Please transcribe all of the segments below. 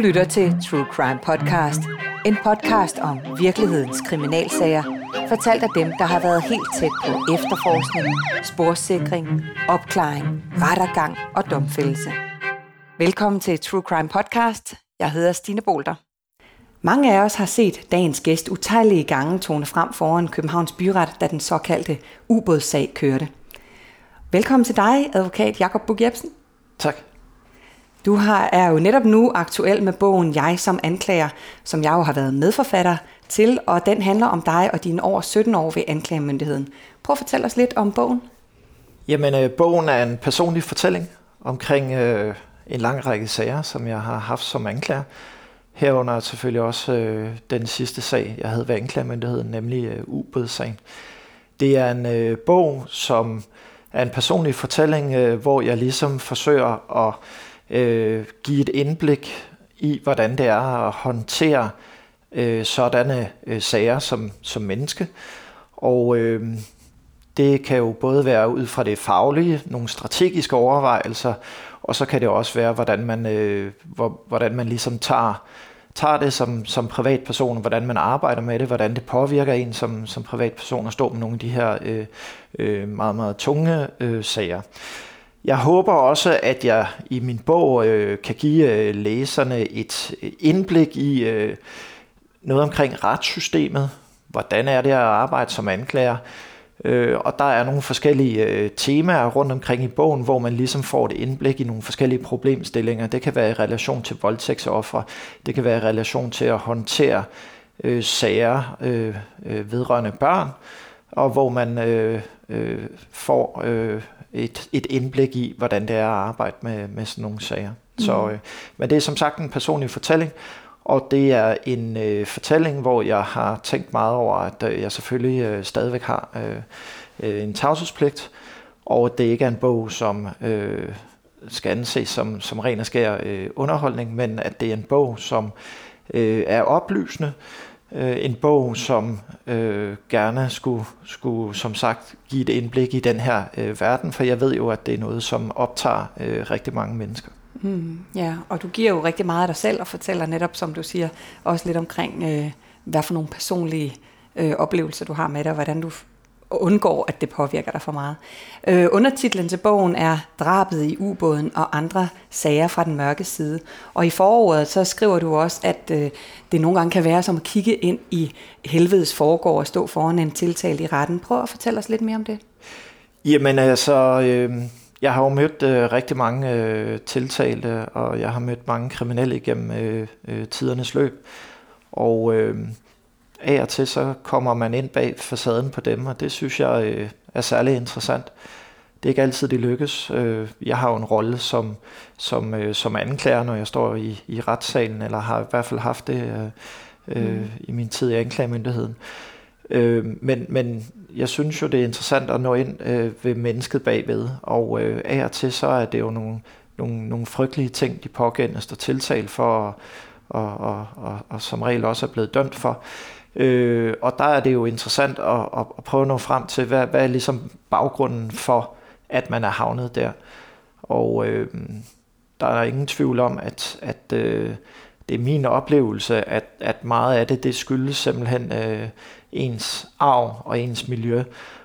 lytter til True Crime Podcast. En podcast om virkelighedens kriminalsager, fortalt af dem, der har været helt tæt på efterforskning, sporsikring, opklaring, rettergang og domfældelse. Velkommen til True Crime Podcast. Jeg hedder Stine Bolter. Mange af os har set dagens gæst utallige gange tone frem foran Københavns Byret, da den såkaldte ubådssag kørte. Velkommen til dig, advokat Jakob Bug Jebsen. Tak. Du har, er jo netop nu aktuel med bogen Jeg som anklager, som jeg jo har været medforfatter til, og den handler om dig og dine over 17 år ved anklagemyndigheden. Prøv at fortælle os lidt om bogen. Jamen, øh, bogen er en personlig fortælling omkring øh, en lang række sager, som jeg har haft som anklager. Herunder selvfølgelig også øh, den sidste sag, jeg havde ved anklagemyndigheden, nemlig øh, ubådssagen. Det er en øh, bog, som er en personlig fortælling, øh, hvor jeg ligesom forsøger at øh, give et indblik i, hvordan det er at håndtere øh, sådanne øh, sager som, som menneske. Og øh, det kan jo både være ud fra det faglige, nogle strategiske overvejelser, og så kan det også være, hvordan man, øh, hvor, hvordan man ligesom tager, tager det som, som privatperson, hvordan man arbejder med det, hvordan det påvirker en som, som privatperson at stå med nogle af de her øh, øh, meget, meget tunge øh, sager. Jeg håber også, at jeg i min bog øh, kan give øh, læserne et øh, indblik i øh, noget omkring retssystemet. Hvordan er det at arbejde som anklager? Øh, og der er nogle forskellige øh, temaer rundt omkring i bogen, hvor man ligesom får et indblik i nogle forskellige problemstillinger. Det kan være i relation til voldtægtsoffre, det kan være i relation til at håndtere øh, sager øh, øh, vedrørende børn, og hvor man øh, øh, får øh, et, et indblik i, hvordan det er at arbejde med, med sådan nogle sager. Mm. Så, øh, men det er som sagt en personlig fortælling, og det er en øh, fortælling, hvor jeg har tænkt meget over, at øh, jeg selvfølgelig øh, stadigvæk har øh, øh, en tavshedspligt, og det ikke er en bog, som øh, skal anses som, som ren og skær øh, underholdning, men at det er en bog, som øh, er oplysende, øh, en bog, som øh, gerne skulle, skulle, som sagt, give et indblik i den her øh, verden, for jeg ved jo, at det er noget, som optager øh, rigtig mange mennesker. Mm, ja, og du giver jo rigtig meget af dig selv og fortæller netop, som du siger, også lidt omkring, øh, hvad for nogle personlige øh, oplevelser du har med dig, og hvordan du undgår, at det påvirker dig for meget. Øh, undertitlen til bogen er Drabet i ubåden og andre sager fra den mørke side. Og i foråret så skriver du også, at øh, det nogle gange kan være som at kigge ind i helvedes foregår og stå foran en tiltalt i retten. Prøv at fortælle os lidt mere om det. Jamen altså, øh, jeg har jo mødt øh, rigtig mange øh, tiltalte, og jeg har mødt mange kriminelle igennem øh, øh, tidernes løb. Og øh, af og til så kommer man ind bag facaden på dem, og det synes jeg øh, er særlig interessant. Det er ikke altid, det lykkes. Øh, jeg har jo en rolle som, som, øh, som anklager, når jeg står i, i retssalen, eller har i hvert fald haft det øh, mm. i min tid i anklagemyndigheden. Øh, men, men jeg synes jo, det er interessant at nå ind øh, ved mennesket bagved, og øh, af og til så er det jo nogle, nogle, nogle frygtelige ting, de pågældende står tiltalt for, og, og, og, og, og som regel også er blevet dømt for. Øh, Øh, og der er det jo interessant at, at, at prøve at nå frem til, hvad, hvad er ligesom baggrunden for, at man er havnet der. Og øh, der er ingen tvivl om, at, at øh, det er min oplevelse, at, at meget af det, det skyldes simpelthen øh, ens arv og ens miljø.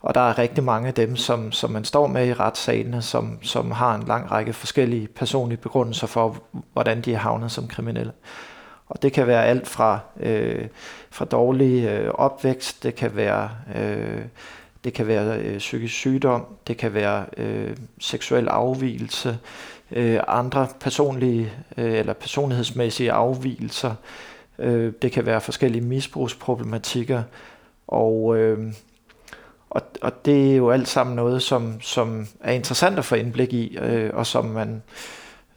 Og der er rigtig mange af dem, som, som man står med i retssalene, som, som har en lang række forskellige personlige begrundelser for, hvordan de er havnet som kriminelle. Og det kan være alt fra, øh, fra dårlig øh, opvækst, det kan være, øh, det kan være øh, psykisk sygdom, det kan være øh, seksuel afvielse, øh, andre personlige øh, eller personlighedsmæssige afvielser, øh, det kan være forskellige misbrugsproblematikker, og, øh, og, og det er jo alt sammen noget, som, som er interessant at få indblik i, øh, og som man øh,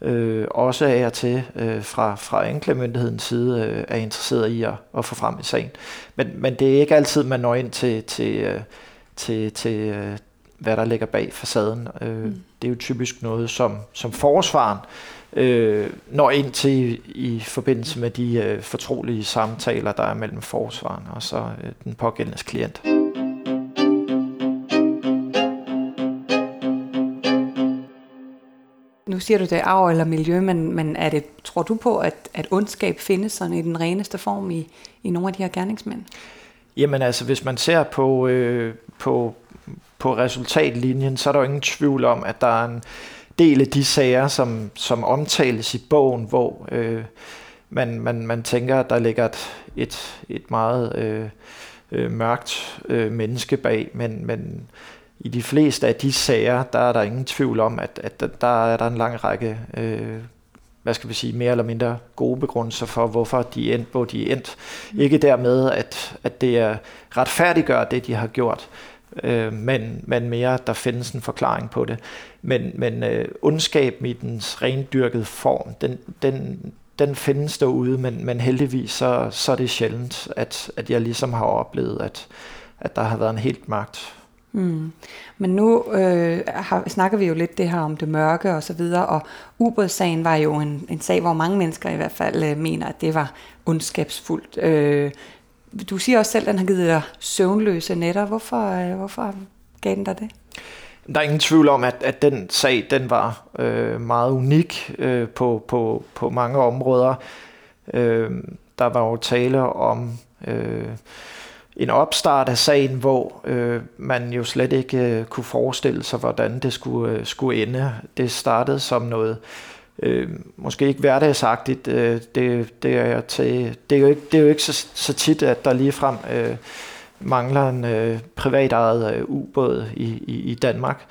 øh, også af og til øh, fra, fra anklagemyndighedens side øh, er interesseret i at, at få frem i sagen. Men, men det er ikke altid, man når ind til, til, øh, til, til øh, hvad der ligger bag facaden. Øh, mm. Det er jo typisk noget, som, som forsvaren øh, når ind til i, i forbindelse med de øh, fortrolige samtaler, der er mellem forsvaren og så øh, den pågældende klient. Nu siger du det arv eller miljø, men, men er det, tror du på, at, at ondskab findes sådan i den reneste form i, i nogle af de her gerningsmænd? Jamen altså, hvis man ser på, øh, på, på resultatlinjen, så er der jo ingen tvivl om, at der er en del af de sager, som, som omtales i bogen, hvor øh, man, man, man tænker, at der ligger et, et, et meget øh, øh, mørkt øh, menneske bag, men, men i de fleste af de sager, der er der ingen tvivl om, at, at der er der en lang række, øh, hvad skal vi sige, mere eller mindre gode begrundelser for, hvorfor de er endt, hvor de er endt. Ikke dermed, at, at det er retfærdiggør det, de har gjort, øh, men, men mere, der findes en forklaring på det. Men, men øh, ondskaben i dens rendyrkede form, den, den, den findes derude, men, men heldigvis så, så er det sjældent, at, at jeg ligesom har oplevet, at, at der har været en helt magt Mm. Men nu øh, har, snakker vi jo lidt det her om det mørke og så videre, og ubådssagen var jo en, en sag, hvor mange mennesker i hvert fald øh, mener, at det var ondskabsfuldt. Øh, du siger også selv, at den har givet dig søvnløse nætter. Hvorfor, øh, hvorfor gav den dig det? Der er ingen tvivl om, at, at den sag den var øh, meget unik øh, på, på, på mange områder. Øh, der var jo tale om... Øh, en opstart af sagen, hvor øh, man jo slet ikke øh, kunne forestille sig, hvordan det skulle, øh, skulle ende. Det startede som noget øh, måske ikke hverdagsagtigt. Øh, det, det, er til, det, er jo ikke, det er jo ikke så, så tit, at der lige frem øh, mangler en øh, privatejet øh, ubåd i, i, i Danmark.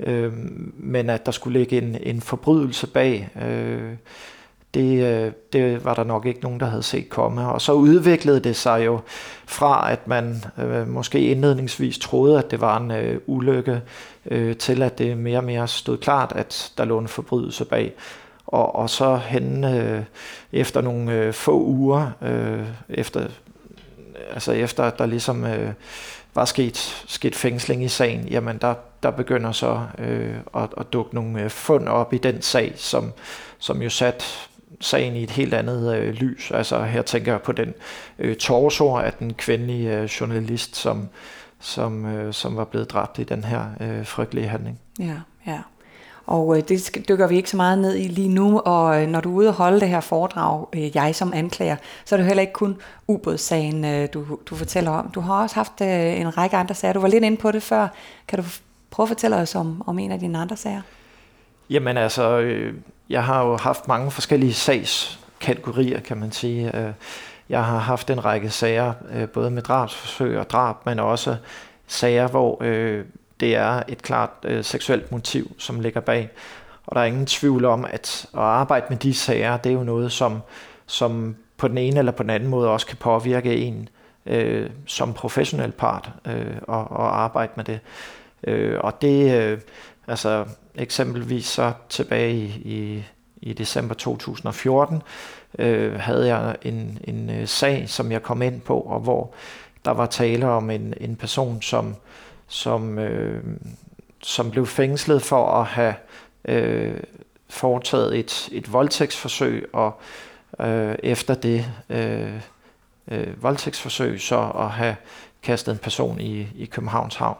Øh, men at der skulle ligge en, en forbrydelse bag... Øh, det, øh, det var der nok ikke nogen, der havde set komme. Og så udviklede det sig jo fra, at man øh, måske indledningsvis troede, at det var en øh, ulykke, øh, til at det mere og mere stod klart, at der lå en forbrydelse bag. Og, og så hen øh, efter nogle øh, få uger, øh, efter, altså efter at der ligesom øh, var sket, sket fængsling i sagen, jamen der, der begynder så øh, at, at dukke nogle øh, fund op i den sag, som, som jo satte sagen i et helt andet øh, lys. Altså her tænker jeg på den øh, torso af den kvindelige øh, journalist, som, som, øh, som var blevet dræbt i den her øh, frygtelige handling. Ja, ja. Og øh, det dykker vi ikke så meget ned i lige nu, og øh, når du er ude og holde det her foredrag, øh, jeg som anklager, så er det heller ikke kun ubådssagen, øh, du, du fortæller om. Du har også haft øh, en række andre sager. Du var lidt inde på det før. Kan du prøve at fortælle os om, om en af dine andre sager? Jamen altså, øh, jeg har jo haft mange forskellige sagskategorier, kan man sige. Øh, jeg har haft en række sager, øh, både med drabsforsøg og drab, men også sager, hvor øh, det er et klart øh, seksuelt motiv, som ligger bag. Og der er ingen tvivl om, at at arbejde med de sager, det er jo noget, som, som på den ene eller på den anden måde også kan påvirke en øh, som professionel part øh, og, og arbejde med det. Øh, og det, øh, altså eksempelvis så tilbage i, i, i december 2014, øh, havde jeg en, en øh, sag, som jeg kom ind på, og hvor der var tale om en, en person, som, som, øh, som blev fængslet for at have øh, foretaget et, et voldtægtsforsøg, og øh, efter det øh, øh, voldtægtsforsøg så at have kastet en person i, i Københavns Havn.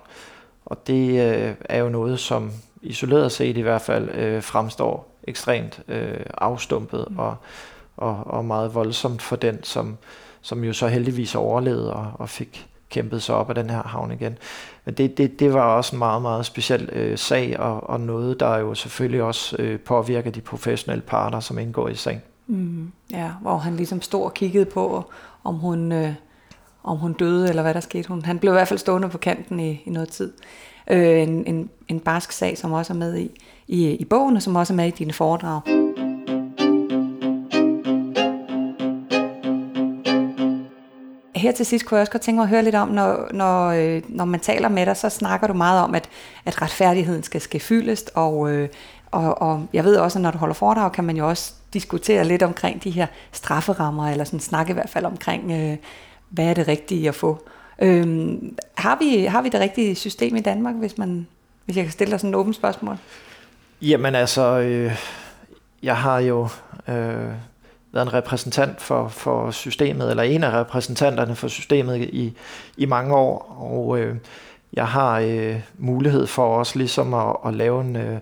Og det øh, er jo noget, som isoleret set i hvert fald øh, fremstår ekstremt øh, afstumpet mm. og, og, og meget voldsomt for den, som, som jo så heldigvis overlevede og, og fik kæmpet sig op af den her havn igen. Men det, det, det var også en meget, meget speciel øh, sag, og, og noget, der jo selvfølgelig også øh, påvirker de professionelle parter, som indgår i sagen. Mm, ja, hvor han ligesom stod og kiggede på, om hun, øh, om hun døde, eller hvad der skete. Hun, han blev i hvert fald stående på kanten i, i noget tid øh, en, en, en barsk sag, som også er med i, i, i bogen, og som også er med i dine foredrag. Her til sidst kunne jeg også godt tænke mig at høre lidt om, når, når, øh, når man taler med dig, så snakker du meget om, at, at retfærdigheden skal ske fyldest, og, øh, og, og jeg ved også, at når du holder foredrag, kan man jo også diskutere lidt omkring de her strafferammer, eller sådan snakke i hvert fald omkring, øh, hvad er det rigtige at få. Øhm, har, vi, har vi det rigtige system i Danmark, hvis, man, hvis jeg kan stille dig sådan et åbent spørgsmål? Jamen altså, øh, jeg har jo øh, været en repræsentant for, for systemet, eller en af repræsentanterne for systemet i, i mange år, og øh, jeg har øh, mulighed for også ligesom at, at lave en, øh,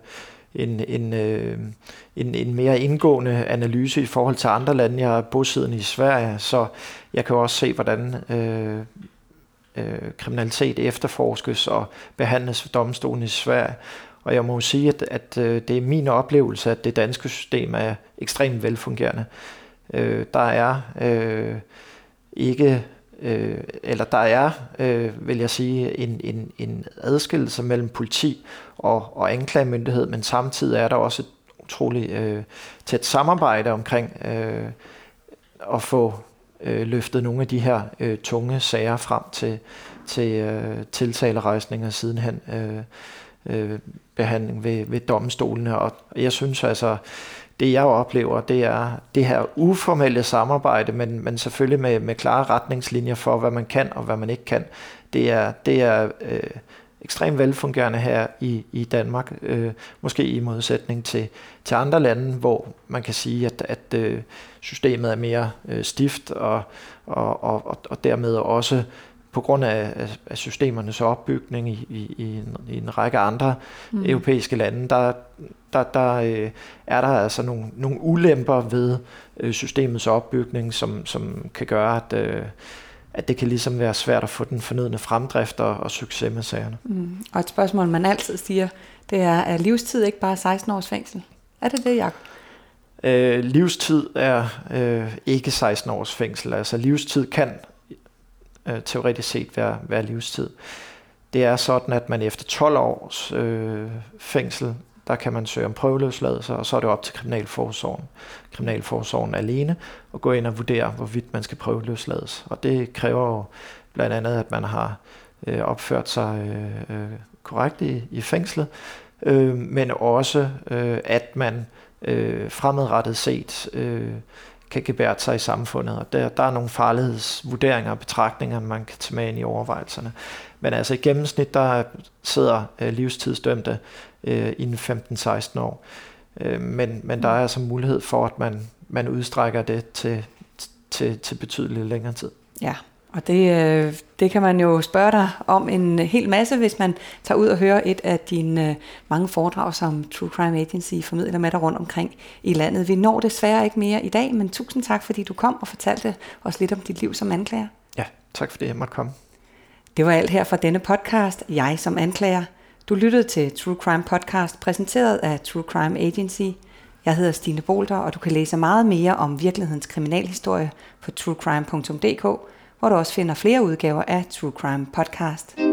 en, en, øh, en, en mere indgående analyse i forhold til andre lande. Jeg er bosiddende i Sverige, så jeg kan også se, hvordan øh, øh, kriminalitet efterforskes og behandles ved domstolen i Sverige. Og jeg må sige, at, at øh, det er min oplevelse, at det danske system er ekstremt velfungerende. Øh, der er øh, ikke øh, eller der er, øh, vil jeg sige, en, en, en adskillelse mellem politi og, og anklagemyndighed, men samtidig er der også et utroligt øh, tæt samarbejde omkring øh, at få øh, løftet nogle af de her øh, tunge sager frem til, til øh, tiltalerejsninger sidenhen øh, øh, behandling ved, ved domstolene. Og jeg synes altså, det jeg oplever, det er det her uformelle samarbejde, men, men selvfølgelig med, med klare retningslinjer for, hvad man kan og hvad man ikke kan. Det er, det er øh, ekstremt velfungerende her i, i Danmark, øh, måske i modsætning til, til andre lande, hvor man kan sige, at, at øh, systemet er mere øh, stift og, og, og, og dermed også på grund af, af systemernes opbygning i, i, i, en, i en række andre mm. europæiske lande, der, der, der øh, er der altså nogle, nogle ulemper ved øh, systemets opbygning, som, som kan gøre, at, øh, at det kan ligesom være svært at få den fornødne fremdrift og, og succes med sagerne. Mm. Og et spørgsmål, man altid siger, det er, er livstid ikke bare 16 års fængsel? Er det det, Jacob? Øh, livstid er øh, ikke 16 års fængsel. Altså livstid kan øh, teoretisk set være, være livstid. Det er sådan, at man efter 12 års øh, fængsel, der kan man søge om prøveløsladelse, og så er det op til Kriminalforsorgen, Kriminalforsorgen alene, at gå ind og vurdere, hvorvidt man skal prøveløslades. Og det kræver jo blandt andet, at man har øh, opført sig øh, øh, korrekt i, i fængslet, øh, men også, øh, at man øh, fremadrettet set øh, kan gebære sig i samfundet. Og der, der er nogle farlighedsvurderinger og betragtninger, man kan tage med ind i overvejelserne. Men altså i gennemsnit, der sidder øh, livstidsdømte øh, inden 15-16 år. Øh, men, men der er altså mulighed for, at man, man udstrækker det til, til, til betydeligt længere tid. Ja, og det, øh, det kan man jo spørge dig om en hel masse, hvis man tager ud og hører et af dine øh, mange foredrag, som True Crime Agency formidler med dig rundt omkring i landet. Vi når desværre ikke mere i dag, men tusind tak, fordi du kom og fortalte os lidt om dit liv som anklager. Ja, tak fordi jeg måtte komme. Det var alt her fra denne podcast, Jeg som anklager. Du lyttede til True Crime Podcast, præsenteret af True Crime Agency. Jeg hedder Stine Bolter, og du kan læse meget mere om virkelighedens kriminalhistorie på truecrime.dk, hvor du også finder flere udgaver af True Crime Podcast.